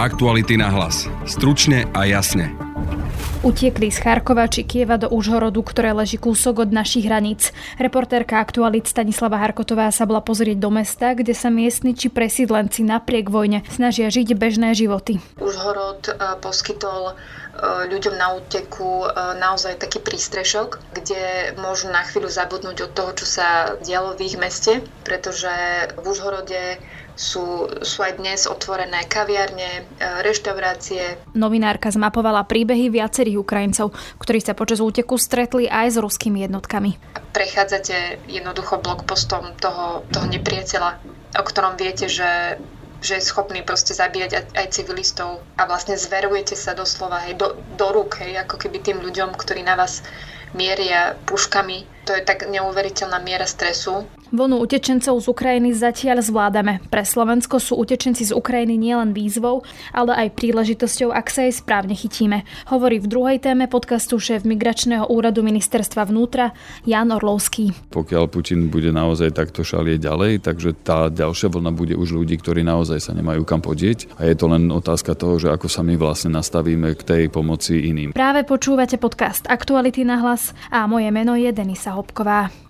Aktuality na hlas. Stručne a jasne. Utiekli z Charkova či Kieva do Užhorodu, ktoré leží kúsok od našich hraníc. Reportérka aktualit Stanislava Harkotová sa bola pozrieť do mesta, kde sa miestni či presídlenci napriek vojne snažia žiť bežné životy. Užhorod e, poskytol e, ľuďom na úteku e, naozaj taký prístrešok, kde môžu na chvíľu zabudnúť od toho, čo sa dialo v ich meste, pretože v Užhorode sú, sú aj dnes otvorené kaviarne, e, reštaurácie. Novinárka zmapovala príbehy viacerých Ukrajincov, ktorí sa počas úteku stretli aj s ruskými jednotkami. Prechádzate jednoducho blokpostom toho, toho nepriateľa, o ktorom viete, že že je schopný proste zabíjať aj civilistov a vlastne zverujete sa doslova hej, do, do rúk, hej, ako keby tým ľuďom, ktorí na vás mieria puškami. To je tak neuveriteľná miera stresu. Vlnu utečencov z Ukrajiny zatiaľ zvládame. Pre Slovensko sú utečenci z Ukrajiny nielen výzvou, ale aj príležitosťou, ak sa jej správne chytíme. Hovorí v druhej téme podcastu šéf Migračného úradu ministerstva vnútra Jan Orlovský. Pokiaľ Putin bude naozaj takto šalieť ďalej, takže tá ďalšia vlna bude už ľudí, ktorí naozaj sa nemajú kam podieť. A je to len otázka toho, že ako sa my vlastne nastavíme k tej pomoci iným. Práve počúvate podcast Aktuality na hlas a moje meno je Denisa Hopková.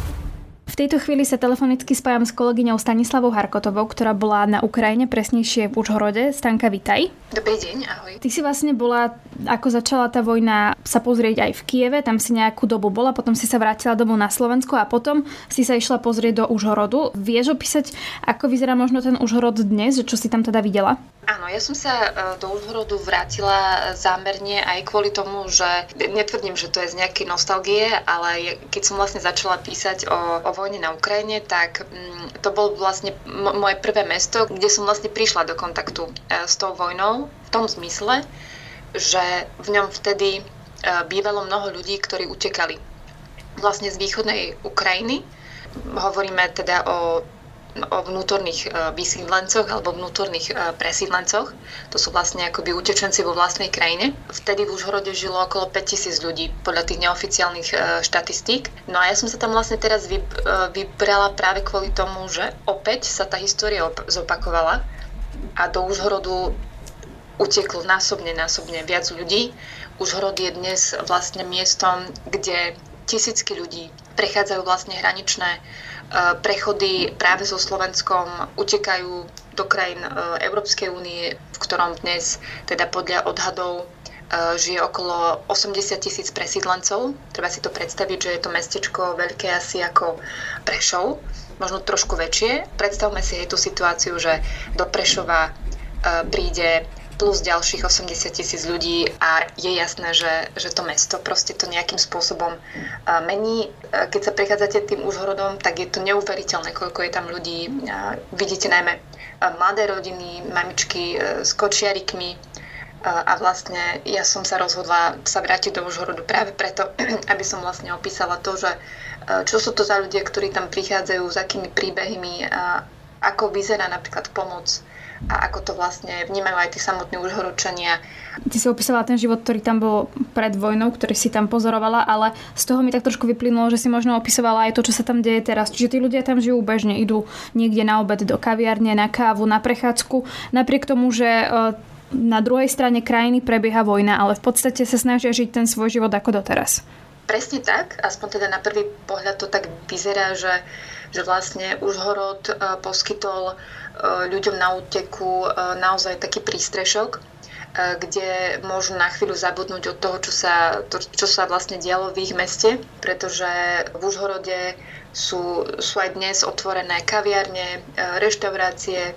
Tejto chvíli sa telefonicky spájam s kolegyňou Stanislavou Harkotovou, ktorá bola na Ukrajine, presnejšie v Užhorode. Stanka, vitaj. Dobrý deň, ahoj. Ty si vlastne bola, ako začala tá vojna, sa pozrieť aj v Kieve, tam si nejakú dobu bola, potom si sa vrátila domov na Slovensko a potom si sa išla pozrieť do Užhorodu. Vieš opísať, ako vyzerá možno ten Užhorod dnes, čo si tam teda videla? Áno, ja som sa e, do Užhorodu vrátila zámerne aj kvôli tomu, že netvrdím, že to je z nejakej nostalgie, ale keď som vlastne začala písať o, o vojne na Ukrajine, tak mm, to bolo vlastne moje prvé mesto, kde som vlastne prišla do kontaktu e, s tou vojnou v tom zmysle, že v ňom vtedy e, bývalo mnoho ľudí, ktorí utekali vlastne z východnej Ukrajiny. Hovoríme teda o o vnútorných e, vysídlencoch alebo vnútorných e, presídlencoch. To sú vlastne akoby utečenci vo vlastnej krajine. Vtedy v Užhorode žilo okolo 5000 ľudí podľa tých neoficiálnych e, štatistík. No a ja som sa tam vlastne teraz vybrala práve kvôli tomu, že opäť sa tá história zopakovala a do Užhorodu uteklo násobne, násobne viac ľudí. Užhorod je dnes vlastne miestom, kde tisícky ľudí prechádzajú vlastne hraničné prechody práve so Slovenskom utekajú do krajín eh, Európskej únie, v ktorom dnes teda podľa odhadov eh, žije okolo 80 tisíc presídlencov. Treba si to predstaviť, že je to mestečko veľké asi ako Prešov, možno trošku väčšie. Predstavme si aj tú situáciu, že do Prešova príde plus ďalších 80 tisíc ľudí a je jasné, že, že to mesto proste to nejakým spôsobom mení. Keď sa prechádzate tým úžhorodom, tak je to neuveriteľné, koľko je tam ľudí. Vidíte najmä mladé rodiny, mamičky s kočiarikmi, a vlastne ja som sa rozhodla sa vrátiť do Užhorodu práve preto, aby som vlastne opísala to, že čo sú to za ľudia, ktorí tam prichádzajú, s akými príbehmi, ako vyzerá napríklad pomoc a ako to vlastne vnímajú aj tí samotní užhoročania. Ty si opísala ten život, ktorý tam bol pred vojnou, ktorý si tam pozorovala, ale z toho mi tak trošku vyplynulo, že si možno opisovala aj to, čo sa tam deje teraz. Čiže tí ľudia tam žijú bežne, idú niekde na obed do kaviarne, na kávu, na prechádzku, napriek tomu, že e, na druhej strane krajiny prebieha vojna, ale v podstate sa snažia žiť ten svoj život ako doteraz. Presne tak, aspoň teda na prvý pohľad to tak vyzerá, že, že vlastne Užhorod e, poskytol ľuďom na úteku e, naozaj taký prístrešok, e, kde môžu na chvíľu zabudnúť od toho, čo sa, to, čo sa vlastne dialo v ich meste, pretože v Užhorode sú, sú aj dnes otvorené kaviarne, reštaurácie,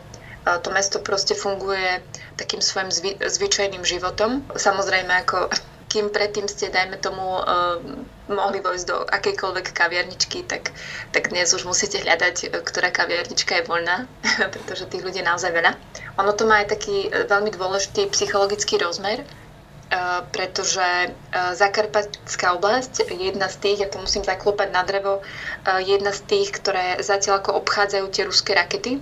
to mesto proste funguje takým svojim zvy, zvyčajným životom. Samozrejme, ako kým predtým ste, dajme tomu, uh, mohli vojsť do akejkoľvek kaviarničky, tak, tak dnes už musíte hľadať, eh, ktorá kaviarnička je voľná, pretože tých ľudí je naozaj veľa. Ono to má aj taký eh, veľmi dôležitý psychologický rozmer, pretože Zakarpatská oblasť je jedna z tých, ja to musím zaklopať na drevo, jedna z tých, ktoré zatiaľ ako obchádzajú tie ruské rakety.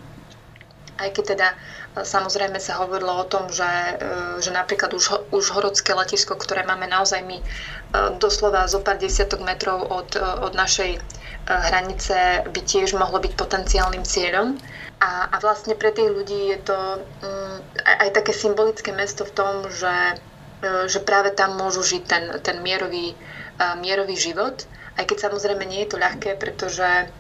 Aj keď teda Samozrejme sa hovorilo o tom, že, e, že napríklad už, už horodské letisko, ktoré máme naozaj my e, doslova zo pár desiatok metrov od, e, od našej hranice by tiež mohlo byť potenciálnym cieľom. A, a vlastne pre tých ľudí je to um, aj, také symbolické mesto v tom, že, že práve tam môžu žiť ten, ten mierový, mierový život. Aj keď samozrejme nie je to ľahké, pretože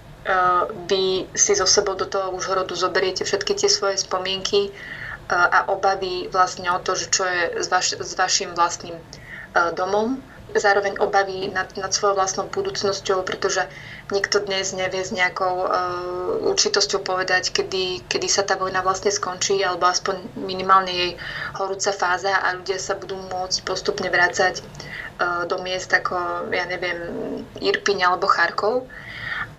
vy si so sebou do toho Užhorodu zoberiete všetky tie svoje spomienky uh, a obavy vlastne o to, čo je s, vaš, s vašim vlastným uh, domom zároveň obavy nad, nad svojou vlastnou budúcnosťou, pretože nikto dnes nevie s nejakou uh, určitosťou povedať, kedy, kedy sa tá vojna vlastne skončí, alebo aspoň minimálne jej horúca fáza a ľudia sa budú môcť postupne vrácať uh, do miest ako, ja neviem, Irpiň alebo Charkov.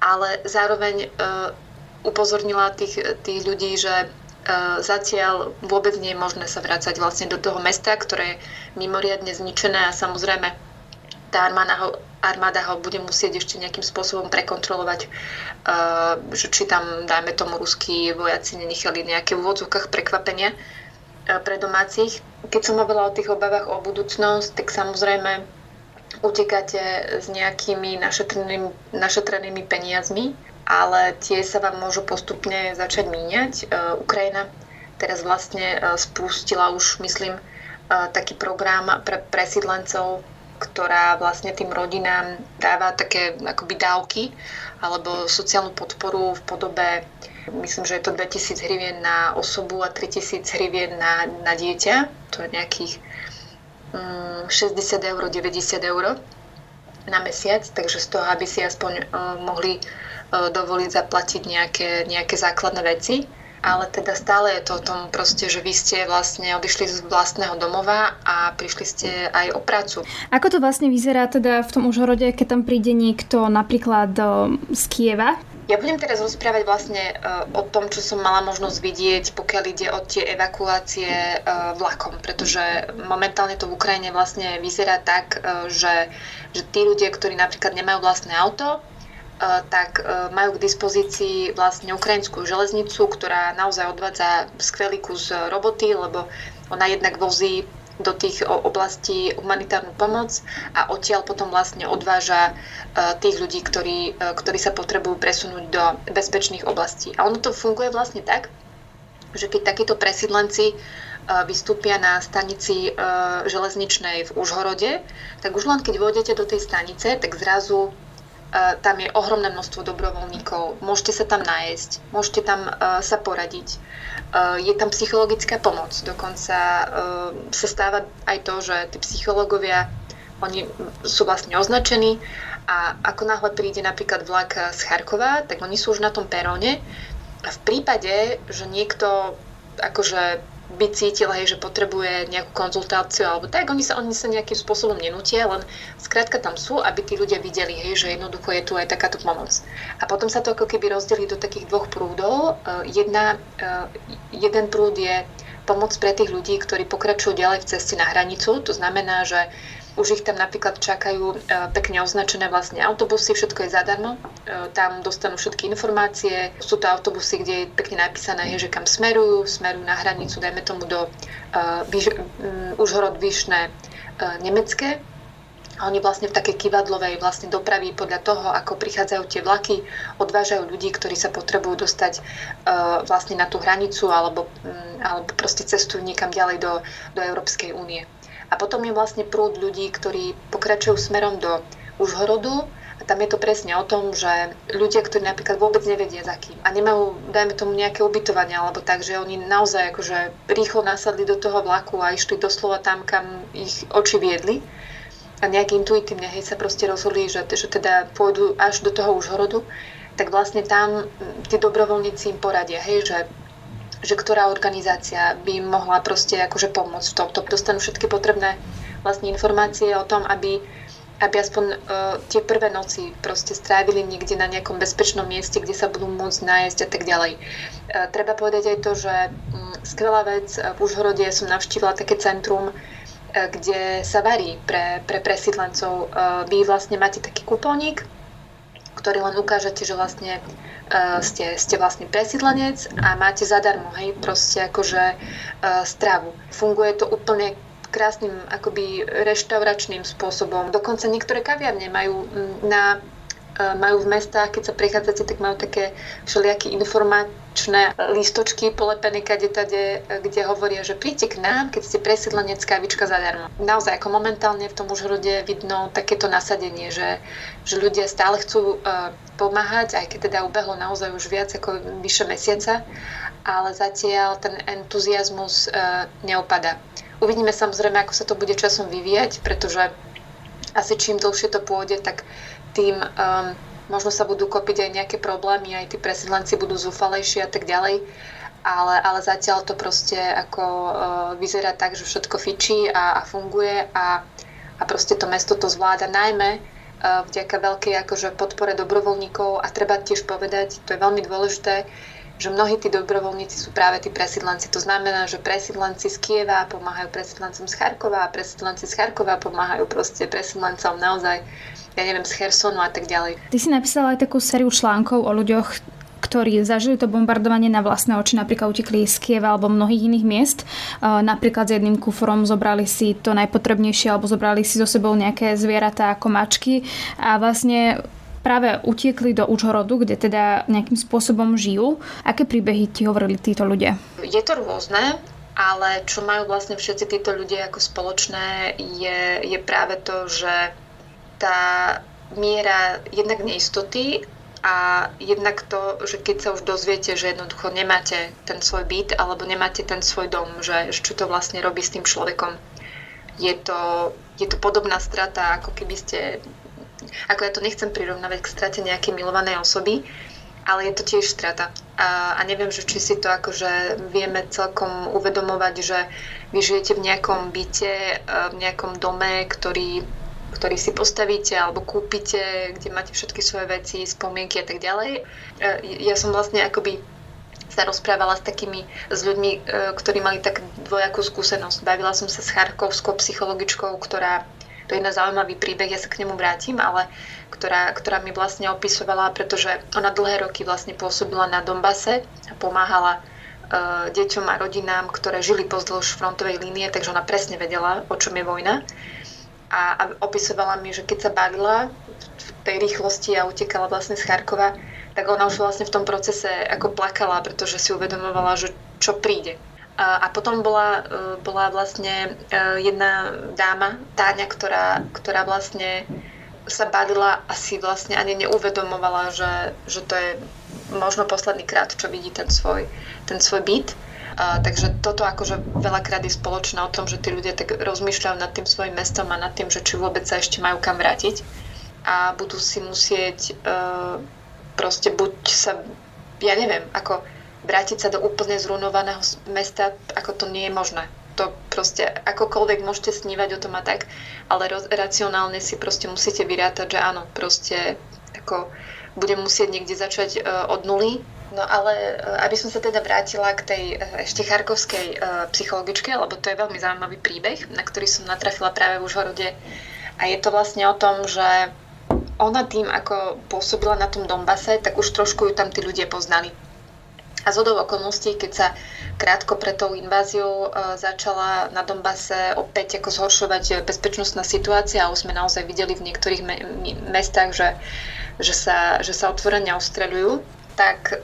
Ale zároveň uh, upozornila tých, tých ľudí, že zatiaľ vôbec nie je možné sa vrácať vlastne do toho mesta, ktoré je mimoriadne zničené a samozrejme tá armáda ho, armáda ho bude musieť ešte nejakým spôsobom prekontrolovať, uh, že či tam, dajme tomu, ruskí vojaci nenechali nejaké v úvodzovkách prekvapenia pre domácich. Keď som hovorila o tých obavách o budúcnosť, tak samozrejme utekáte s nejakými našetrenými, našetrenými peniazmi, ale tie sa vám môžu postupne začať míňať. Uh, Ukrajina teraz vlastne uh, spustila už, myslím, uh, taký program pre presídlencov ktorá vlastne tým rodinám dáva také akoby dávky alebo sociálnu podporu v podobe myslím, že je to 2000 hrivien na osobu a 3000 hrivien na, na dieťa. To je nejakých 60 eur, 90 eur na mesiac, takže z toho, aby si aspoň uh, mohli uh, dovoliť zaplatiť nejaké, nejaké základné veci ale teda stále je to o tom proste, že vy ste vlastne odišli z vlastného domova a prišli ste aj o prácu. Ako to vlastne vyzerá teda v tom Užhorode, keď tam príde niekto napríklad z Kieva? Ja budem teraz rozprávať vlastne uh, o tom, čo som mala možnosť vidieť, pokiaľ ide o tie evakuácie uh, vlakom, pretože momentálne to v Ukrajine vlastne vyzerá tak, uh, že, že tí ľudia, ktorí napríklad nemajú vlastné auto, tak majú k dispozícii vlastne ukrajinskú železnicu, ktorá naozaj odvádza skvelý kus roboty, lebo ona jednak vozí do tých oblastí humanitárnu pomoc a odtiaľ potom vlastne odváža tých ľudí, ktorí, ktorí sa potrebujú presunúť do bezpečných oblastí. A ono to funguje vlastne tak, že keď takíto presídlenci vystúpia na stanici železničnej v Užhorode, tak už len keď vôjdete do tej stanice, tak zrazu tam je ohromné množstvo dobrovoľníkov, môžete sa tam nájsť, môžete tam sa poradiť. Je tam psychologická pomoc, dokonca sa stáva aj to, že tí psychológovia, oni sú vlastne označení a ako náhle príde napríklad vlak z Charkova, tak oni sú už na tom peróne. A v prípade, že niekto akože by cítil, že potrebuje nejakú konzultáciu alebo tak, oni sa, oni sa nejakým spôsobom nenútia, len skrátka tam sú, aby tí ľudia videli, hej, že jednoducho je tu aj takáto pomoc. A potom sa to ako keby rozdelí do takých dvoch prúdov. E, jedna, e, jeden prúd je pomoc pre tých ľudí, ktorí pokračujú ďalej v ceste na hranicu. To znamená, že už ich tam napríklad čakajú e, pekne označené vlastne autobusy, všetko je zadarmo. E, tam dostanú všetky informácie. Sú to autobusy, kde je pekne napísané, že kam smerujú. Smerujú na hranicu, dajme tomu do uh, Užhorod Vyšné nemecké. A oni vlastne v takej kivadlovej vlastne dopravy podľa toho, ako prichádzajú tie vlaky, odvážajú ľudí, ktorí sa potrebujú dostať uh, vlastne na tú hranicu alebo, um, alebo proste cestujú niekam ďalej do, do Európskej únie. A potom je vlastne prúd ľudí, ktorí pokračujú smerom do Užhorodu a tam je to presne o tom, že ľudia, ktorí napríklad vôbec nevedia za kým. A nemajú, dajme tomu, nejaké ubytovanie alebo tak, že oni naozaj akože rýchlo nasadli do toho vlaku a išli doslova tam, kam ich oči viedli. A nejak intuitívne hej, sa proste rozhodli, že, že teda pôjdu až do toho Užhorodu, tak vlastne tam tí dobrovoľníci im poradia, hej, že že ktorá organizácia by mohla proste akože pomôcť v tomto. Dostanú všetky potrebné vlastne informácie o tom, aby, aby aspoň uh, tie prvé noci proste strávili niekde na nejakom bezpečnom mieste, kde sa budú môcť nájsť a tak ďalej. Uh, treba povedať aj to, že um, skvelá vec, v Užhorode som navštívila také centrum, uh, kde sa varí pre, pre presídlencov. Uh, vy vlastne máte taký kupónik, ktorý len ukážete, že vlastne uh, ste, ste vlastne presídlenec a máte zadarmo, hej, proste akože uh, stravu. Funguje to úplne krásnym akoby reštauračným spôsobom. Dokonca niektoré kaviarne majú na majú v mestách, keď sa prichádzate, tak majú také všelijaké informačné listočky polepené kade tade, kde hovoria, že príďte k nám, keď ste presídlenec kávička zadarmo. Naozaj, ako momentálne v tom Užhorode vidno takéto nasadenie, že, že ľudia stále chcú uh, pomáhať, aj keď teda ubehlo naozaj už viac ako vyše mesiaca, ale zatiaľ ten entuziasmus uh, neupada. Uvidíme samozrejme, ako sa to bude časom vyvíjať, pretože asi čím dlhšie to pôjde, tak tým um, možno sa budú kopiť aj nejaké problémy, aj tí presídlenci budú zúfalejší a tak ďalej. Ale, ale zatiaľ to proste ako uh, vyzerá tak, že všetko fičí a, a funguje a, a proste to mesto to zvláda najmä uh, vďaka veľkej akože podpore dobrovoľníkov a treba tiež povedať, to je veľmi dôležité, že mnohí tí dobrovoľníci sú práve tí presídlenci. To znamená, že presídlenci z Kieva pomáhajú presídlencom z Charkova a presídlenci z Charkova pomáhajú proste presídlencom naozaj ja neviem, z Hersonu a tak ďalej. Ty si napísala aj takú sériu článkov o ľuďoch, ktorí zažili to bombardovanie na vlastné oči, napríklad utekli z Kieva alebo mnohých iných miest. Napríklad s jedným kuforom zobrali si to najpotrebnejšie alebo zobrali si so sebou nejaké zvieratá ako mačky a vlastne práve utiekli do Užhorodu, kde teda nejakým spôsobom žijú. Aké príbehy ti hovorili títo ľudia? Je to rôzne, ale čo majú vlastne všetci títo ľudia ako spoločné je, je práve to, že tá miera jednak neistoty a jednak to, že keď sa už dozviete, že jednoducho nemáte ten svoj byt alebo nemáte ten svoj dom, že, čo to vlastne robí s tým človekom. Je to, je to podobná strata, ako keby ste, ako ja to nechcem prirovnávať k strate nejakej milovanej osoby, ale je to tiež strata. A, a neviem, že či si to akože vieme celkom uvedomovať, že vy žijete v nejakom byte, v nejakom dome, ktorý ktorý si postavíte alebo kúpite, kde máte všetky svoje veci, spomienky a tak ďalej. E, ja som vlastne akoby sa rozprávala s takými, s ľuďmi, e, ktorí mali tak dvojakú skúsenosť. Bavila som sa s charkovskou psychologičkou, ktorá, to je jedna zaujímavý príbeh, ja sa k nemu vrátim, ale ktorá, ktorá mi vlastne opisovala, pretože ona dlhé roky vlastne pôsobila na Dombase a pomáhala uh, deťom a rodinám, ktoré žili pozdĺž frontovej línie, takže ona presne vedela, o čom je vojna a, a opisovala mi, že keď sa balila v tej rýchlosti a utekala vlastne z Charkova, tak ona už vlastne v tom procese ako plakala, pretože si uvedomovala, že čo príde. A, potom bola, e, bola vlastne e, jedna dáma, Táňa, ktorá, ktorá vlastne sa balila a si vlastne ani neuvedomovala, že, že to je možno posledný krát, čo vidí ten svoj, ten svoj byt. A, takže toto akože veľakrát je spoločné o tom, že tí ľudia tak rozmýšľajú nad tým svojim mestom a nad tým, že či vôbec sa ešte majú kam vrátiť. A budú si musieť uh, proste buď sa, ja neviem, ako vrátiť sa do úplne zrunovaného mesta, ako to nie je možné. To proste, akokoľvek môžete snívať o tom a tak, ale roz, racionálne si proste musíte vyrátať, že áno, proste ako budem musieť niekde začať uh, od nuly No ale e, aby som sa teda vrátila k tej e, ešte charkovskej e, psychologičke, lebo to je veľmi zaujímavý príbeh, na ktorý som natrafila práve v Užhorode. A je to vlastne o tom, že ona tým, ako pôsobila na tom Dombase, tak už trošku ju tam tí ľudia poznali. A z okolností, keď sa krátko pred tou inváziou e, začala na Dombase opäť ako zhoršovať bezpečnostná situácia a už sme naozaj videli v niektorých me- mestách, že, že, sa, že sa otvorene ostreľujú, tak e,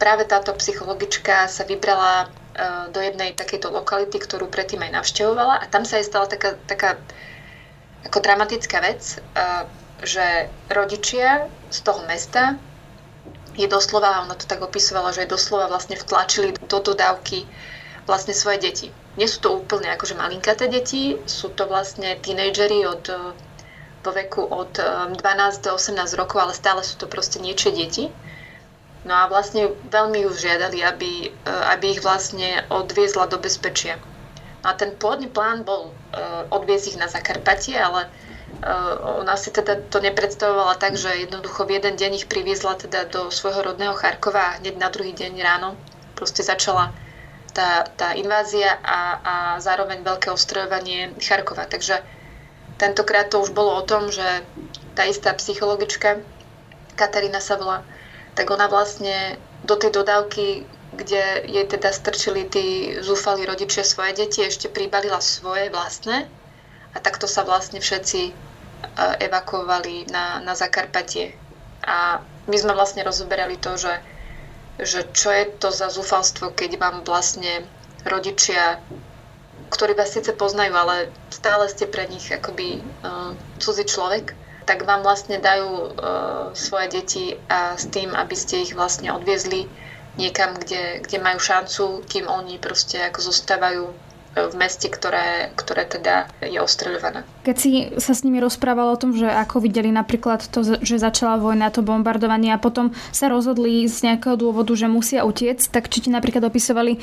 práve táto psychologička sa vybrala e, do jednej takejto lokality, ktorú predtým aj navštevovala a tam sa jej stala taká, taká ako dramatická vec, že rodičia z toho mesta je doslova, ona to tak opisovala, že je doslova vlastne vtlačili do dodávky vlastne svoje deti. Nie sú to úplne akože malinkaté deti, sú to vlastne tínejdžeri od vo veku od 12 do 18 rokov, ale stále sú to proste niečie deti No a vlastne veľmi ju žiadali, aby, e, aby ich vlastne odviezla do bezpečia. No a ten pôvodný plán bol e, odviezť ich na Zakarpatie, ale e, ona si teda to nepredstavovala tak, že jednoducho v jeden deň ich priviezla teda do svojho rodného Charkova a hneď na druhý deň ráno proste začala tá, tá invázia a, a zároveň veľké ostrojovanie Charkova. Takže tentokrát to už bolo o tom, že tá istá psychologička, Katarína sa volá, tak ona vlastne do tej dodávky, kde jej teda strčili tí zúfali rodičia svoje deti, ešte pribalila svoje vlastné a takto sa vlastne všetci e, evakuovali na, na Zakarpatie. A my sme vlastne rozoberali to, že, že čo je to za zúfalstvo, keď vám vlastne rodičia, ktorí vás síce poznajú, ale stále ste pre nich akoby uh, cudzí človek, tak vám vlastne dajú uh, svoje deti a s tým, aby ste ich vlastne odviezli niekam, kde, kde majú šancu, kým oni proste ako zostávajú v meste, ktoré, ktoré teda je ostreľované. Keď si sa s nimi rozprával o tom, že ako videli napríklad to, že začala vojna, to bombardovanie a potom sa rozhodli z nejakého dôvodu, že musia utiec, tak či ti napríklad opisovali, e,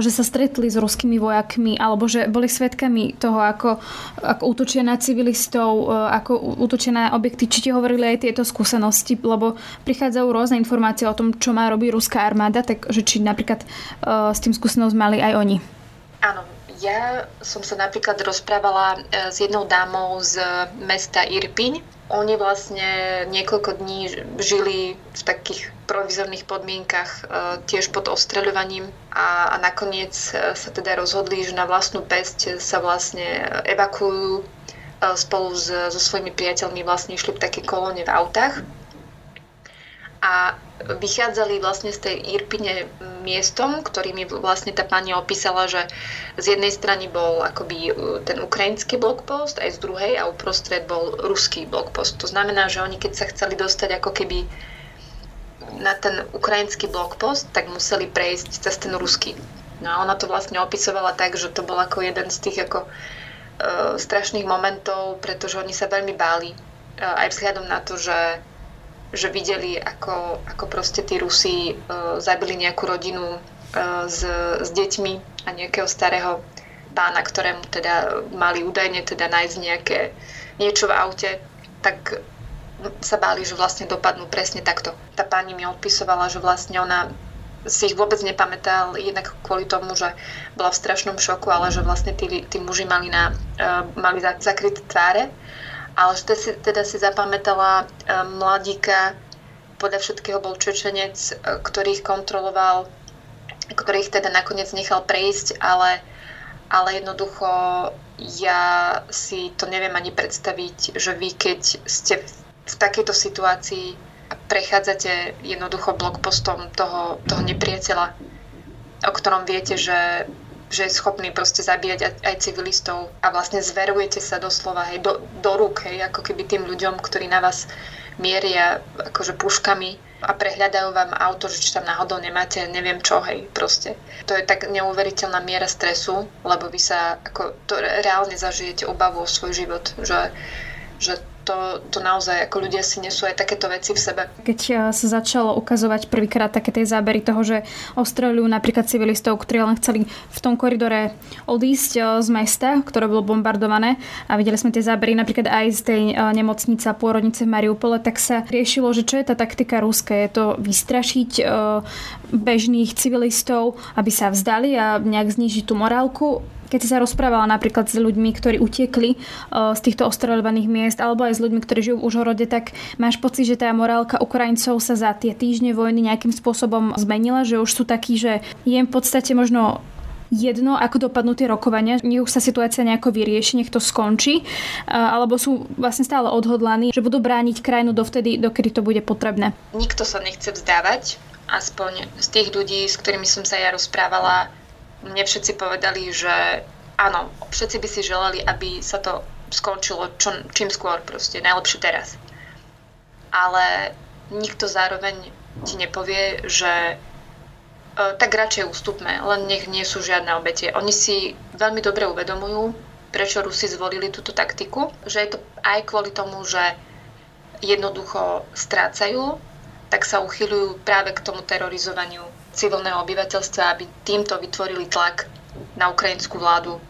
že sa stretli s ruskými vojakmi alebo že boli svetkami toho, ako, ako útočia na civilistov, e, ako útočia na objekty, či ti hovorili aj tieto skúsenosti, lebo prichádzajú rôzne informácie o tom, čo má robiť ruská armáda, takže či napríklad uh, s tým skúsenosť mali aj oni. Áno, ja som sa napríklad rozprávala e, s jednou dámou z mesta Irpiň. Oni vlastne niekoľko dní žili v takých provizorných podmienkach e, tiež pod ostreľovaním a, a nakoniec e, sa teda rozhodli, že na vlastnú pesť sa vlastne evakuujú spolu s, so svojimi priateľmi vlastne išli v také kolóne v autách a vychádzali vlastne z tej Irpine miestom, ktorý mi vlastne tá pani opísala, že z jednej strany bol akoby e, ten ukrajinský blokpost, aj z druhej a uprostred bol ruský blokpost. To znamená, že oni keď sa chceli dostať ako keby na ten ukrajinský blokpost, tak museli prejsť cez ten ruský. No a ona to vlastne opisovala tak, že to bol ako jeden z tých ako e, strašných momentov, pretože oni sa veľmi báli. E, aj vzhľadom na to, že že videli, ako, ako proste tí Rusi uh, zabili nejakú rodinu uh, s, s deťmi a nejakého starého pána, ktorému teda mali údajne teda nájsť nejaké niečo v aute, tak sa báli, že vlastne dopadnú presne takto. Tá pani mi odpisovala, že vlastne ona si ich vôbec nepamätá, jednak kvôli tomu, že bola v strašnom šoku, ale že vlastne tí, tí muži mali, na, uh, mali zakryté tváre ale si, teda si zapamätala uh, mladíka, podľa všetkého bol Čečenec, uh, ktorý ich kontroloval, ktorý ich teda nakoniec nechal prejsť, ale, ale jednoducho ja si to neviem ani predstaviť, že vy keď ste v, takejto situácii prechádzate jednoducho blokpostom toho, toho nepriateľa, o ktorom viete, že že je schopný proste zabíjať aj civilistov a vlastne zverujete sa doslova hej, do, do rúk, hej, ako keby tým ľuďom, ktorí na vás mieria akože puškami a prehľadajú vám auto, že či tam náhodou nemáte, neviem čo, hej, proste. To je tak neuveriteľná miera stresu, lebo vy sa ako to reálne zažijete obavu o svoj život, že, že to, to naozaj, ako ľudia si nesú aj takéto veci v sebe. Keď eh, sa začalo ukazovať prvýkrát také tie zábery toho, že ostreľujú napríklad civilistov, ktorí len chceli v tom koridore odísť eh, z mesta, ktoré bolo bombardované a videli sme tie zábery napríklad aj z tej eh, nemocnice a pôrodnice v Mariupole, tak sa riešilo, že čo je tá taktika ruska. Je to vystrašiť bežných civilistov, aby sa vzdali a nejak znižiť tú morálku keď si sa rozprávala napríklad s ľuďmi, ktorí utiekli z týchto ostreľovaných miest, alebo aj s ľuďmi, ktorí žijú v Užhorode, tak máš pocit, že tá morálka Ukrajincov sa za tie týždne vojny nejakým spôsobom zmenila, že už sú takí, že je v podstate možno jedno, ako dopadnú tie rokovania, nech už sa situácia nejako vyrieši, nech to skončí, alebo sú vlastne stále odhodlaní, že budú brániť krajinu dovtedy, dokedy to bude potrebné. Nikto sa nechce vzdávať, aspoň z tých ľudí, s ktorými som sa ja rozprávala, mne všetci povedali, že áno, všetci by si želali, aby sa to skončilo čo, čím skôr proste, najlepšie teraz. Ale nikto zároveň ti nepovie, že e, tak radšej ústupme, len nech nie sú žiadne obete. Oni si veľmi dobre uvedomujú, prečo Rusi zvolili túto taktiku, že je to aj kvôli tomu, že jednoducho strácajú, tak sa uchyľujú práve k tomu terorizovaniu civilného obyvateľstva, aby týmto vytvorili tlak na ukrajinskú vládu, e,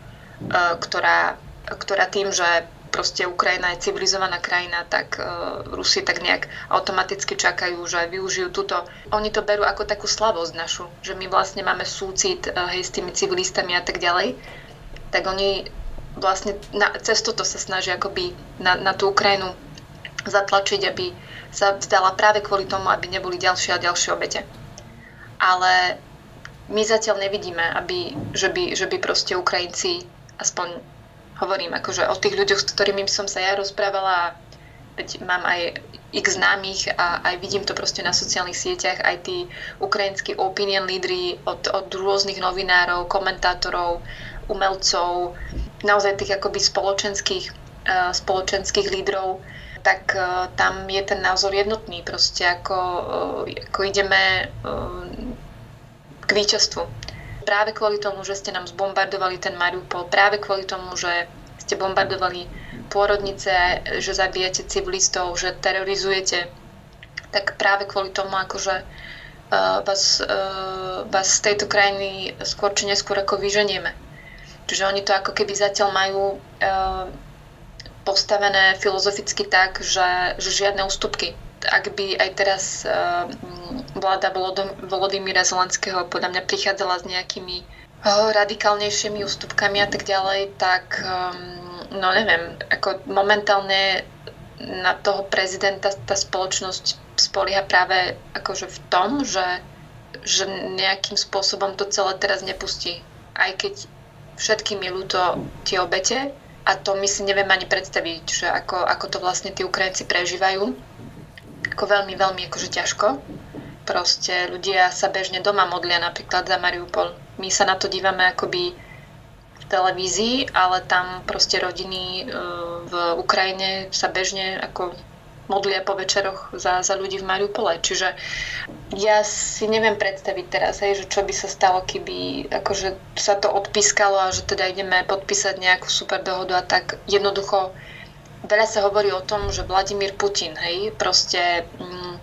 ktorá, ktorá tým, že proste Ukrajina je civilizovaná krajina, tak uh, Rusi tak nejak automaticky čakajú, že využijú túto. Oni to berú ako takú slabosť našu, že my vlastne máme súcit uh, hej, s tými civilistami a tak ďalej. Tak oni vlastne na, cez toto sa snažia akoby na, na tú Ukrajinu zatlačiť, aby sa vzdala práve kvôli tomu, aby neboli ďalšie a ďalšie obete ale my zatiaľ nevidíme, aby, že, by, že by proste Ukrajinci, aspoň hovorím akože o tých ľuďoch, s ktorými som sa ja rozprávala, veď mám aj x známych a aj vidím to proste na sociálnych sieťach, aj tí ukrajinskí opinion lídry od, od rôznych novinárov, komentátorov, umelcov, naozaj tých akoby spoločenských, uh, spoločenských lídrov, tak uh, tam je ten názor jednotný, proste ako, uh, ako ideme k víťazstvu. Práve kvôli tomu, že ste nám zbombardovali ten Mariupol, práve kvôli tomu, že ste bombardovali pôrodnice, že zabijete civilistov, že terorizujete, tak práve kvôli tomu akože vás, uh, vás z tejto krajiny skôr či neskôr ako vyženieme. Čiže oni to ako keby zatiaľ majú uh, postavené filozoficky tak, že, že žiadne ústupky. Ak by aj teraz uh, vláda Volodymyra Zelenského podľa mňa prichádzala s nejakými uh, radikálnejšími ústupkami a tak ďalej, tak um, no neviem, ako momentálne na toho prezidenta tá spoločnosť spolieha práve akože v tom, že, že nejakým spôsobom to celé teraz nepustí. Aj keď všetkým je ľúto tie obete a to my si neviem ani predstaviť, že ako, ako to vlastne tí Ukrajinci prežívajú. Ako veľmi, veľmi akože ťažko. Proste ľudia sa bežne doma modlia napríklad za Mariupol. My sa na to dívame akoby televízii, ale tam proste rodiny e, v Ukrajine sa bežne ako modlia po večeroch za, za ľudí v Mariupole. Čiže ja si neviem predstaviť teraz, hej, že čo by sa stalo, keby akože sa to odpískalo a že teda ideme podpísať nejakú super dohodu a tak jednoducho veľa sa hovorí o tom, že Vladimír Putin, hej, proste mm,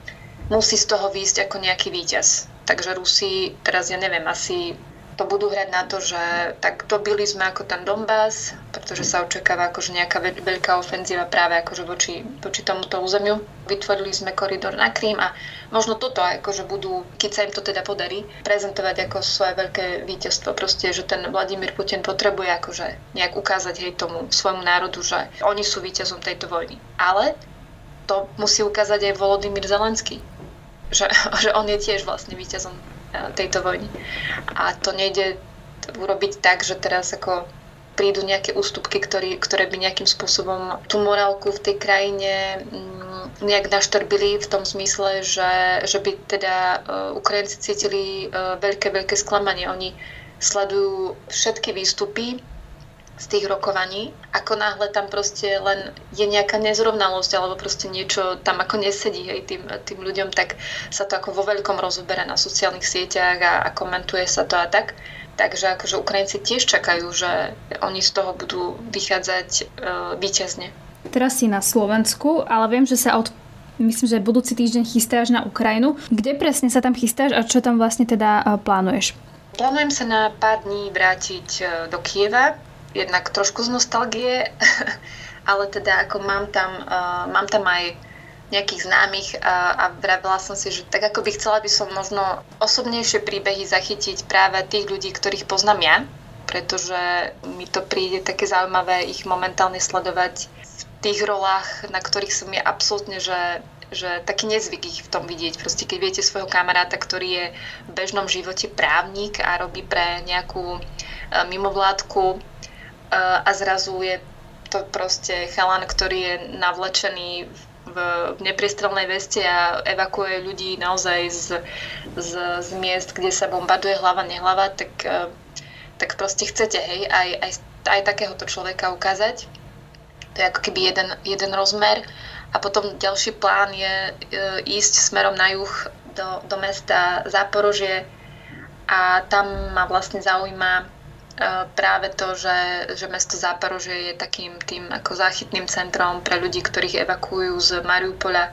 musí z toho výjsť ako nejaký víťaz. Takže Rusi, teraz ja neviem, asi to budú hrať na to, že tak dobili sme ako ten Donbass, pretože sa očakáva akože nejaká veľká ofenzíva práve akože voči, voči tomuto územiu. Vytvorili sme koridor na Krím a možno toto akože budú, keď sa im to teda podarí, prezentovať ako svoje veľké víťazstvo. Proste, že ten Vladimír Putin potrebuje akože nejak ukázať hej tomu svojmu národu, že oni sú víťazom tejto vojny. Ale to musí ukázať aj Volodymyr Zelenský, že, že on je tiež vlastne víťazom tejto vojny. A to nejde urobiť tak, že teraz ako prídu nejaké ústupky, ktorý, ktoré by nejakým spôsobom tú morálku v tej krajine mm, nejak naštrbili v tom zmysle, že, že by teda uh, Ukrajinci cítili uh, veľké, veľké sklamanie. Oni sledujú všetky výstupy z tých rokovaní. Ako náhle tam proste len je nejaká nezrovnalosť alebo proste niečo tam ako nesedí hej, tým, tým ľuďom, tak sa to ako vo veľkom rozobere na sociálnych sieťach a, a komentuje sa to a tak. Takže akože Ukrajinci tiež čakajú, že oni z toho budú vychádzať e, víťazne. Teraz si na Slovensku, ale viem, že sa od myslím, že budúci týždeň chystáš na Ukrajinu. Kde presne sa tam chystáš a čo tam vlastne teda e, plánuješ? Plánujem sa na pár dní vrátiť e, do Kieva, jednak trošku z nostalgie, ale teda ako mám tam, uh, mám tam aj nejakých známych a, a vravila som si, že tak ako by chcela by som možno osobnejšie príbehy zachytiť práve tých ľudí, ktorých poznám ja, pretože mi to príde také zaujímavé ich momentálne sledovať v tých rolách, na ktorých som ja absolútne, že že taký nezvyk ich v tom vidieť. Proste keď viete svojho kamaráta, ktorý je v bežnom živote právnik a robí pre nejakú e, mimovládku a zrazu je to proste chalan, ktorý je navlečený v, v nepriestrelnej veste a evakuuje ľudí naozaj z, z, z miest, kde sa bombarduje hlava, nehlava, tak, e, tak proste chcete, hej, aj, aj, aj takéhoto človeka ukázať. To je ako keby jeden, jeden rozmer. A potom ďalší plán je e, ísť smerom na juh do, do mesta Záporožie a tam ma vlastne zaujíma práve to, že, že mesto Záporože je takým tým ako záchytným centrom pre ľudí, ktorých evakuujú z Mariupola.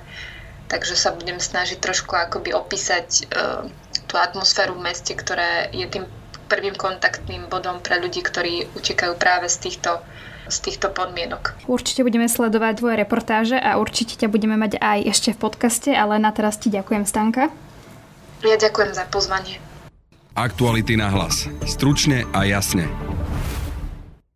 Takže sa budem snažiť trošku akoby opísať uh, tú atmosféru v meste, ktoré je tým prvým kontaktným bodom pre ľudí, ktorí utekajú práve z týchto z týchto podmienok. Určite budeme sledovať tvoje reportáže a určite ťa budeme mať aj ešte v podcaste, ale na teraz ti ďakujem, Stanka. Ja ďakujem za pozvanie. Aktuality na hlas. Stručne a jasne.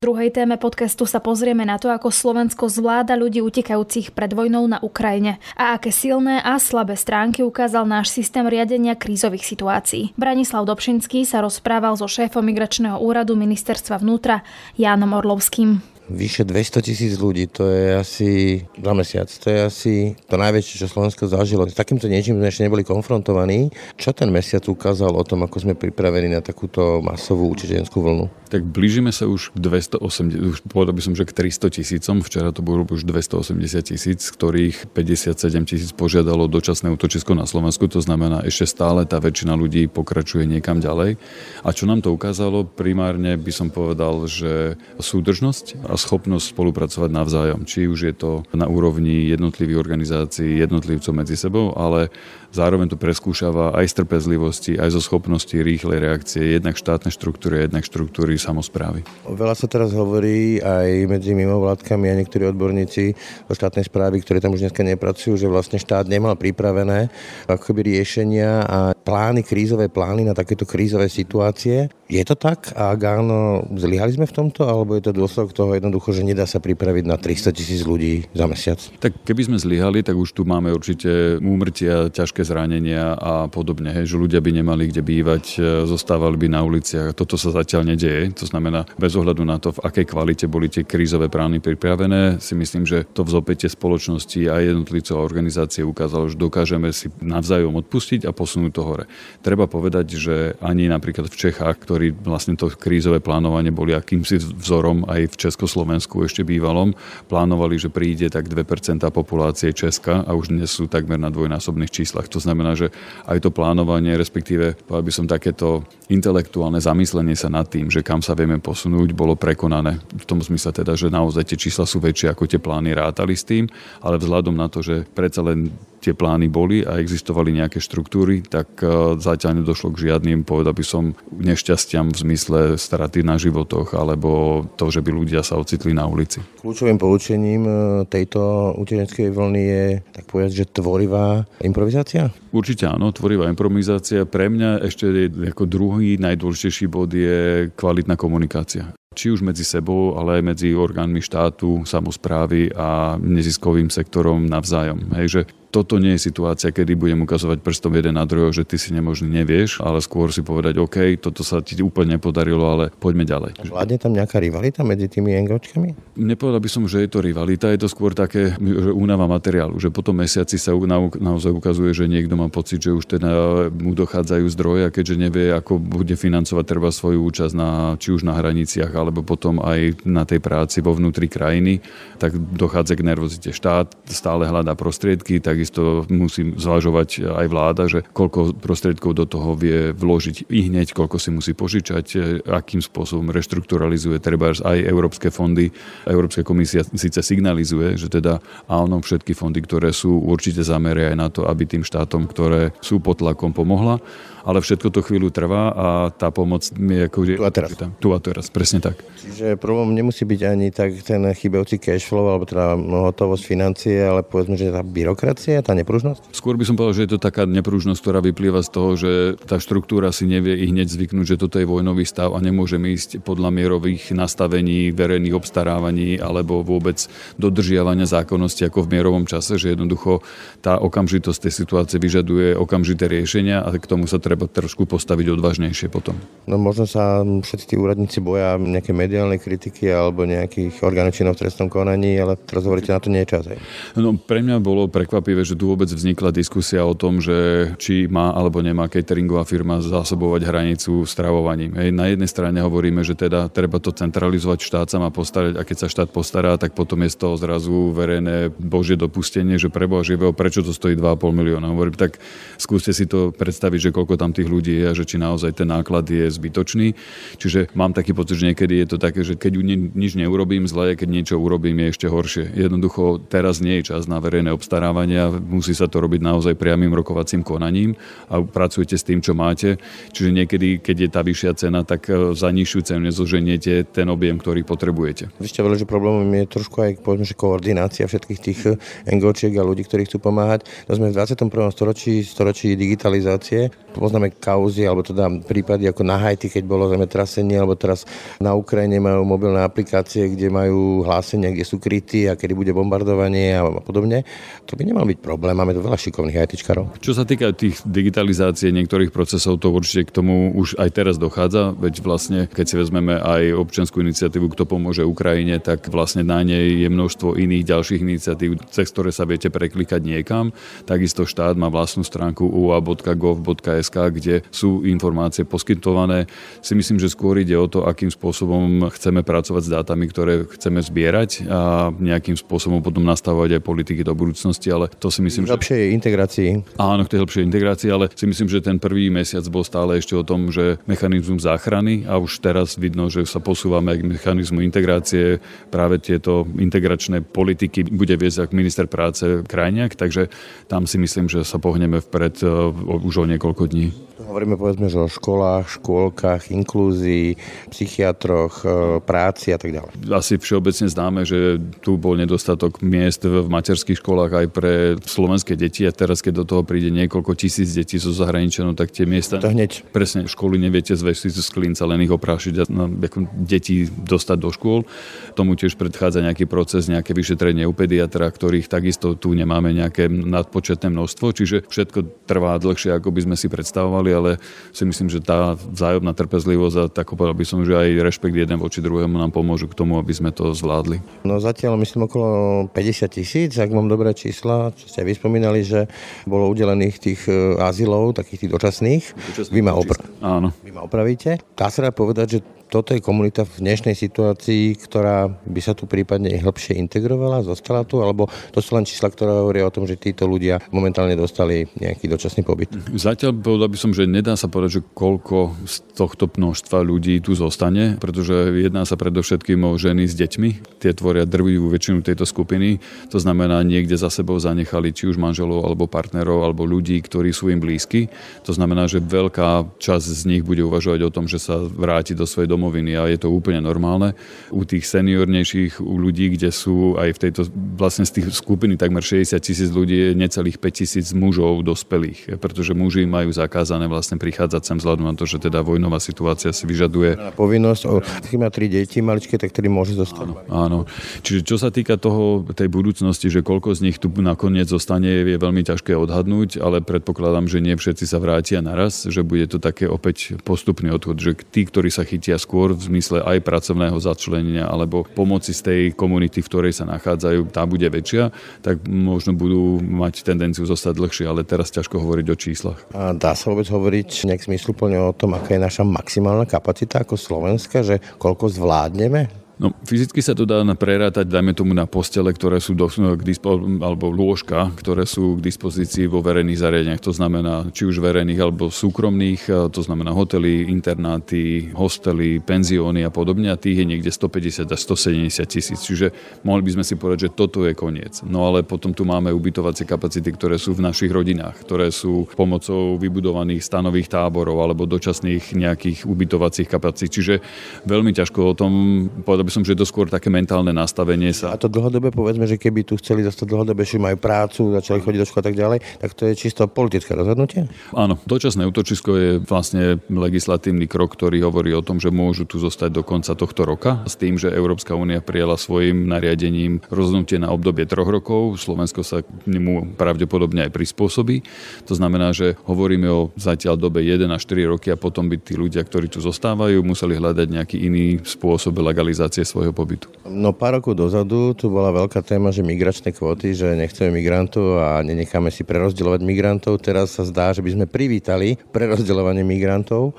V druhej téme podcastu sa pozrieme na to, ako Slovensko zvláda ľudí utekajúcich pred vojnou na Ukrajine a aké silné a slabé stránky ukázal náš systém riadenia krízových situácií. Branislav Dobšinský sa rozprával so šéfom migračného úradu ministerstva vnútra Jánom Orlovským. Vyše 200 tisíc ľudí, to je asi za mesiac, to je asi to najväčšie, čo Slovensko zažilo. S takýmto niečím sme ešte neboli konfrontovaní. Čo ten mesiac ukázal o tom, ako sme pripravení na takúto masovú utečenskú vlnu? Tak blížime sa už k 280, už povedal by som, že k 300 tisícom. Včera to bolo už 280 tisíc, ktorých 57 tisíc požiadalo dočasné útočisko na Slovensku. To znamená, ešte stále tá väčšina ľudí pokračuje niekam ďalej. A čo nám to ukázalo? Primárne by som povedal, že súdržnosť a schopnosť spolupracovať navzájom. Či už je to na úrovni jednotlivých organizácií, jednotlivcov medzi sebou, ale zároveň to preskúšava aj z trpezlivosti, aj zo schopnosti rýchlej reakcie jednak štátne štruktúry, jednak štruktúry samozprávy. Veľa sa teraz hovorí aj medzi mimovládkami a niektorí odborníci do štátnej správy, ktorí tam už dneska nepracujú, že vlastne štát nemal pripravené akoby riešenia a plány, krízové plány na takéto krízové situácie. Je to tak? A ak áno, zlyhali sme v tomto, alebo je to dôsledok toho jednoducho, že nedá sa pripraviť na 300 tisíc ľudí za mesiac? Tak keby sme zlyhali, tak už tu máme určite úmrtia, ťažké zranenia a podobne. Hej, že ľudia by nemali kde bývať, e, zostávali by na uliciach. Toto sa zatiaľ nedieje. To znamená, bez ohľadu na to, v akej kvalite boli tie krízové plány pripravené, si myslím, že to vzopätie spoločnosti a jednotlivcov a organizácie ukázalo, že dokážeme si navzájom odpustiť a posunúť to hore. Treba povedať, že ani napríklad v Čechách, ktorí vlastne to krízové plánovanie boli akýmsi vzorom aj v Československu ešte bývalom, plánovali, že príde tak 2% populácie Česka a už dnes sú takmer na dvojnásobných číslach. To znamená, že aj to plánovanie, respektíve by som takéto intelektuálne zamyslenie sa nad tým, že kam sa vieme posunúť, bolo prekonané. V tom zmysle teda, že naozaj tie čísla sú väčšie, ako tie plány rátali s tým, ale vzhľadom na to, že predsa len tie plány boli a existovali nejaké štruktúry, tak e, zatiaľ nedošlo k žiadnym, povedal by som, nešťastiam v zmysle straty na životoch alebo to, že by ľudia sa ocitli na ulici. Kľúčovým poučením e, tejto utečenskej vlny je, tak povedať, že tvorivá improvizácia? Určite áno, tvorivá improvizácia. Pre mňa ešte ako druhý najdôležitejší bod je kvalitná komunikácia či už medzi sebou, ale aj medzi orgánmi štátu, samozprávy a neziskovým sektorom navzájom. Hej, že toto nie je situácia, kedy budem ukazovať prstom jeden na druhého, že ty si nemožný nevieš, ale skôr si povedať, OK, toto sa ti úplne nepodarilo, ale poďme ďalej. Vládne tam nejaká rivalita medzi tými NGOčkami? Nepovedal by som, že je to rivalita, je to skôr také, že únava materiálu, že potom mesiaci sa naozaj ukazuje, že niekto má pocit, že už teda mu dochádzajú zdroje a keďže nevie, ako bude financovať treba svoju účasť na, či už na hraniciach, alebo potom aj na tej práci vo vnútri krajiny, tak dochádza k nervozite. Štát stále hľadá prostriedky, tak takisto musí zvažovať aj vláda, že koľko prostriedkov do toho vie vložiť i hneď, koľko si musí požičať, akým spôsobom reštrukturalizuje treba aj európske fondy. Európska komisia síce signalizuje, že teda áno, všetky fondy, ktoré sú určite zameria aj na to, aby tým štátom, ktoré sú pod tlakom, pomohla ale všetko to chvíľu trvá a tá pomoc je ako... Tu a teraz. Tu a teraz, presne tak. Čiže problém nemusí byť ani tak ten chybajúci cash flow, alebo teda hotovosť financie, ale povedzme, že tá byrokracia, tá nepružnosť? Skôr by som povedal, že je to taká nepružnosť, ktorá vyplýva z toho, že tá štruktúra si nevie i hneď zvyknúť, že toto je vojnový stav a nemôžeme ísť podľa mierových nastavení, verejných obstarávaní alebo vôbec dodržiavania zákonnosti ako v mierovom čase, že jednoducho tá okamžitosť tej situácie vyžaduje okamžité riešenia a k tomu sa treba trošku postaviť odvážnejšie potom. No možno sa všetci tí úradníci boja nejaké mediálnej kritiky alebo nejakých orgánov v trestnom konaní, ale teraz hovoríte, na to nie je čas. Hej. No, pre mňa bolo prekvapivé, že tu vôbec vznikla diskusia o tom, že či má alebo nemá cateringová firma zásobovať hranicu stravovaním. Hej, na jednej strane hovoríme, že teda treba to centralizovať, štát sa má postarať a keď sa štát postará, tak potom je z toho zrazu verejné božie dopustenie, že preboha živého, prečo to stojí 2,5 milióna. Hovorím, tak skúste si to predstaviť, že koľko tam tých ľudí je a že či naozaj ten náklad je zbytočný. Čiže mám taký pocit, že niekedy je to také, že keď nič neurobím zle, keď niečo urobím, je ešte horšie. Jednoducho teraz nie je čas na verejné obstarávania, musí sa to robiť naozaj priamým rokovacím konaním a pracujete s tým, čo máte. Čiže niekedy, keď je tá vyššia cena, tak e, za nižšiu cenu nezoženiete ten objem, ktorý potrebujete. Vy ste že problémom je trošku aj povedzme, že koordinácia všetkých tých e, NGOčiek a ľudí, ktorí chcú pomáhať. No sme v 21. storočí, storočí digitalizácie poznáme kauzy, alebo teda prípady ako na Haiti, keď bolo zemetrasenie, alebo teraz na Ukrajine majú mobilné aplikácie, kde majú hlásenia, kde sú krytí a kedy bude bombardovanie a podobne. To by nemal byť problém. Máme tu veľa šikovných ITčkarov. Čo sa týka tých digitalizácie niektorých procesov, to určite k tomu už aj teraz dochádza, veď vlastne, keď si vezmeme aj občianskú iniciatívu, kto pomôže Ukrajine, tak vlastne na nej je množstvo iných ďalších iniciatív, cez ktoré sa viete preklikať niekam. Takisto štát má vlastnú stránku ua.gov.sk, kde sú informácie poskytované. Si myslím, že skôr ide o to, akým spôsobom chceme pracovať s dátami, ktoré chceme zbierať a nejakým spôsobom potom nastavovať aj politiky do budúcnosti, ale to si myslím, že... Lepšej integrácii. Áno, k tej lepšej integrácii, ale si myslím, že ten prvý mesiac bol stále ešte o tom, že mechanizmus záchrany a už teraz vidno, že sa posúvame k mechanizmu integrácie. Práve tieto integračné politiky bude viesť ako minister práce Krajniak, takže tam si myslím, že sa pohneme vpred uh, už o niekoľko dní. Hovoríme povedzme, že o školách, škôlkach, inklúzii, psychiatroch, e, práci a tak ďalej. Asi všeobecne známe, že tu bol nedostatok miest v materských školách aj pre slovenské deti a teraz, keď do toho príde niekoľko tisíc detí zo zahraničia, no tak tie miesta... To hneď. Presne, školy neviete zvesiť z klinca, len ich oprášiť a no, deti dostať do škôl. Tomu tiež predchádza nejaký proces, nejaké vyšetrenie u pediatra, ktorých takisto tu nemáme nejaké nadpočetné množstvo, čiže všetko trvá dlhšie, ako by sme si predstavovali, ale si myslím, že tá vzájomná trpezlivosť a tak povedal by som, že aj rešpekt jeden voči druhému nám pomôžu k tomu, aby sme to zvládli. No zatiaľ myslím okolo 50 tisíc, ak mám dobré čísla, čo ste vyspomínali, že bolo udelených tých e, azylov, takých tých dočasných. dočasných Vy ma, opr- Áno. Vy ma opravíte. Dá sa dá povedať, že toto je komunita v dnešnej situácii, ktorá by sa tu prípadne hĺbšie integrovala, zostala tu, alebo to sú len čísla, ktoré hovoria o tom, že títo ľudia momentálne dostali nejaký dočasný pobyt? Zatiaľ povedal by som, že nedá sa povedať, že koľko z tohto množstva ľudí tu zostane, pretože jedná sa predovšetkým o ženy s deťmi. Tie tvoria drvivú väčšinu tejto skupiny. To znamená, niekde za sebou zanechali či už manželov, alebo partnerov, alebo ľudí, ktorí sú im blízki. To znamená, že veľká časť z nich bude uvažovať o tom, že sa vráti do svojej domoviny a je to úplne normálne. U tých seniornejších u ľudí, kde sú aj v tejto, vlastne z tých skupiny takmer 60 tisíc ľudí je necelých 5 tisíc mužov dospelých, pretože muži majú zakázané vlastne prichádzať sem vzhľadom na to, že teda vojnová situácia si vyžaduje. Povinnosť, o, má tri deti maličké, tak tedy môže zostať. Áno, áno. Čiže čo sa týka toho, tej budúcnosti, že koľko z nich tu nakoniec zostane, je veľmi ťažké odhadnúť, ale predpokladám, že nie všetci sa vrátia naraz, že bude to také opäť postupný odchod, že tí, ktorí sa chytia skôr v zmysle aj pracovného začlenenia alebo pomoci z tej komunity, v ktorej sa nachádzajú, tá bude väčšia, tak možno budú mať tendenciu zostať dlhšie, ale teraz ťažko hovoriť o číslach. A dá sa vôbec hovoriť nejak zmysluplne o tom, aká je naša maximálna kapacita ako Slovenska, že koľko zvládneme? No, fyzicky sa to dá prerátať, dajme tomu na postele, ktoré sú do, k dispo, alebo lôžka, ktoré sú k dispozícii vo verejných zariadeniach. To znamená, či už verejných alebo súkromných, to znamená hotely, internáty, hostely, penzióny a podobne. A tých je niekde 150 až 170 tisíc. Čiže mohli by sme si povedať, že toto je koniec. No ale potom tu máme ubytovacie kapacity, ktoré sú v našich rodinách, ktoré sú pomocou vybudovaných stanových táborov alebo dočasných nejakých ubytovacích kapacít. Čiže veľmi ťažko o tom povedať by som, že to skôr také mentálne nastavenie sa. A to dlhodobé, povedzme, že keby tu chceli dostať dlhodobé, že majú prácu, začali chodiť do školy a tak ďalej, tak to je čisto politické rozhodnutie? Áno, dočasné útočisko je vlastne legislatívny krok, ktorý hovorí o tom, že môžu tu zostať do konca tohto roka s tým, že Európska únia prijala svojim nariadením rozhodnutie na obdobie troch rokov. Slovensko sa k nemu pravdepodobne aj prispôsobí. To znamená, že hovoríme o zatiaľ dobe 1 až 4 roky a potom by tí ľudia, ktorí tu zostávajú, museli hľadať nejaký iný spôsob legalizácie lokácie svojho pobytu? No pár rokov dozadu tu bola veľká téma, že migračné kvóty, že nechceme migrantov a nenecháme si prerozdeľovať migrantov. Teraz sa zdá, že by sme privítali prerozdeľovanie migrantov.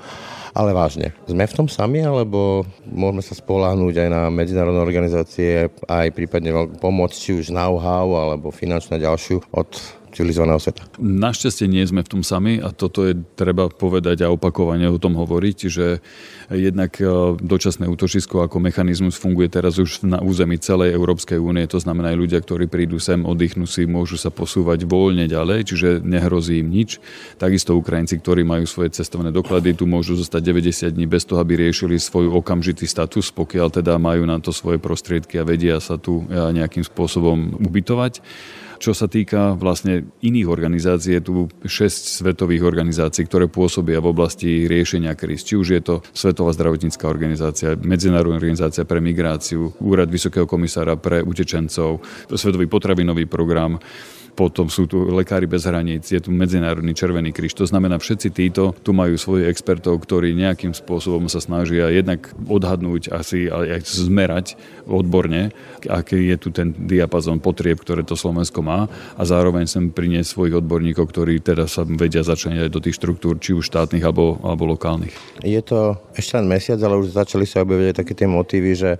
Ale vážne, sme v tom sami, alebo môžeme sa spoláhnuť aj na medzinárodné organizácie, aj prípadne pomoc, či už know-how, alebo finančnú ďalšiu od civilizovaného sveta. Našťastie nie sme v tom sami a toto je treba povedať a opakovane o tom hovoriť, že jednak e, dočasné útočisko ako mechanizmus funguje teraz už na území celej Európskej únie, to znamená aj ľudia, ktorí prídu sem, oddychnú si, môžu sa posúvať voľne ďalej, čiže nehrozí im nič. Takisto Ukrajinci, ktorí majú svoje cestovné doklady, tu môžu zostať 90 dní bez toho, aby riešili svoj okamžitý status, pokiaľ teda majú na to svoje prostriedky a vedia sa tu e, nejakým spôsobom ubytovať. Čo sa týka vlastne iných organizácií, je tu 6 svetových organizácií, ktoré pôsobia v oblasti riešenia kríz. Či už je to Svetová zdravotnícká organizácia, Medzinárodná organizácia pre migráciu, Úrad Vysokého komisára pre utečencov, Svetový potravinový program, potom sú tu lekári bez hraníc, je tu Medzinárodný Červený kríž. To znamená, všetci títo tu majú svojich expertov, ktorí nejakým spôsobom sa snažia jednak odhadnúť asi aj zmerať odborne, aký je tu ten diapazon potrieb, ktoré to Slovensko má a zároveň sem priniesť svojich odborníkov, ktorí teda sa vedia začať aj do tých štruktúr, či už štátnych alebo, alebo lokálnych. Je to ešte len mesiac, ale už začali sa objaviť také tie motívy, že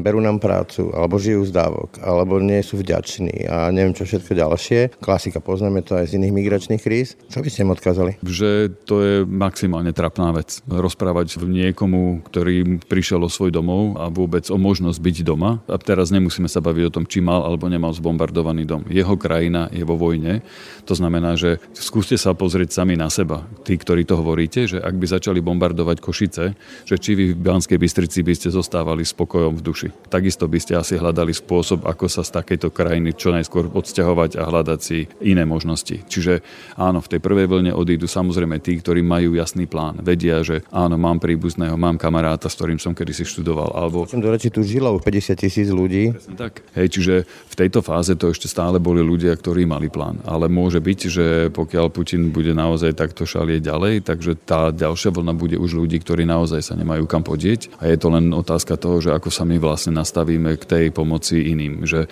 berú nám prácu, alebo žijú z dávok, alebo nie sú vďační a neviem čo všetko ďalšie. Klasika, poznáme to aj z iných migračných kríz. Čo by ste im odkázali? Že to je maximálne trapná vec. Rozprávať niekomu, ktorý prišiel o svoj domov a vôbec o možnosť byť doma. A teraz nemusíme sa baviť o tom, či mal alebo nemal zbombardovaný dom. Jeho krajina je vo vojne. To znamená, že skúste sa pozrieť sami na seba. Tí, ktorí to hovoríte, že ak by začali bombardovať Košice, že či vy v Banskej Bystrici by ste zostávali spokojom v duši duši. Takisto by ste asi hľadali spôsob, ako sa z takejto krajiny čo najskôr odsťahovať a hľadať si iné možnosti. Čiže áno, v tej prvej vlne odídu samozrejme tí, ktorí majú jasný plán. Vedia, že áno, mám príbuzného, mám kamaráta, s ktorým som kedysi študoval. Alebo... Som do reči tu žilo 50 tisíc ľudí. tak. Hej, čiže v tejto fáze to ešte stále boli ľudia, ktorí mali plán. Ale môže byť, že pokiaľ Putin bude naozaj takto šalieť ďalej, takže tá ďalšia vlna bude už ľudí, ktorí naozaj sa nemajú kam podieť. A je to len otázka toho, že ako sa my vlastne vlastne nastavíme k tej pomoci iným. Že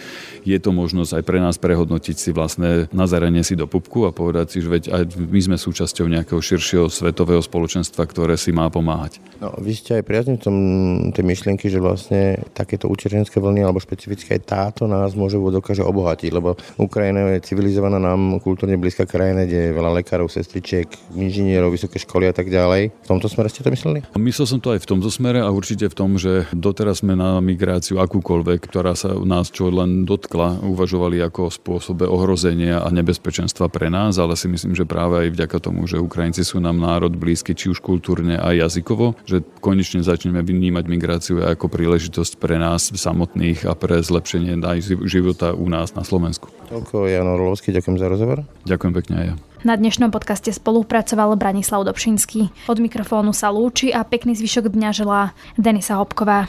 je to možnosť aj pre nás prehodnotiť si vlastné nazeranie si do pupku a povedať si, že veď aj my sme súčasťou nejakého širšieho svetového spoločenstva, ktoré si má pomáhať. No, vy ste aj priaznivcom tej myšlienky, že vlastne takéto učerenské vlny alebo špecifické aj táto nás môže dokáže obohatiť, lebo Ukrajina je civilizovaná nám kultúrne blízka krajina, kde je veľa lekárov, sestričiek, inžinierov, vysoké školy a tak ďalej. V tomto smere ste to mysleli? Myslel som to aj v tomto smere a určite v tom, že doteraz sme na migráciu akúkoľvek, ktorá sa u nás čo len dotkla, uvažovali ako spôsobe ohrozenia a nebezpečenstva pre nás, ale si myslím, že práve aj vďaka tomu, že Ukrajinci sú nám národ blízky, či už kultúrne a jazykovo, že konečne začneme vnímať migráciu ako príležitosť pre nás samotných a pre zlepšenie aj života u nás na Slovensku. Toľko Jan Orlovský, ďakujem za rozhovor. Ďakujem pekne aj ja. Na dnešnom podcaste spolupracoval Branislav Dobšinský. Od mikrofónu sa lúči a pekný zvyšok dňa želá Denisa Hopková.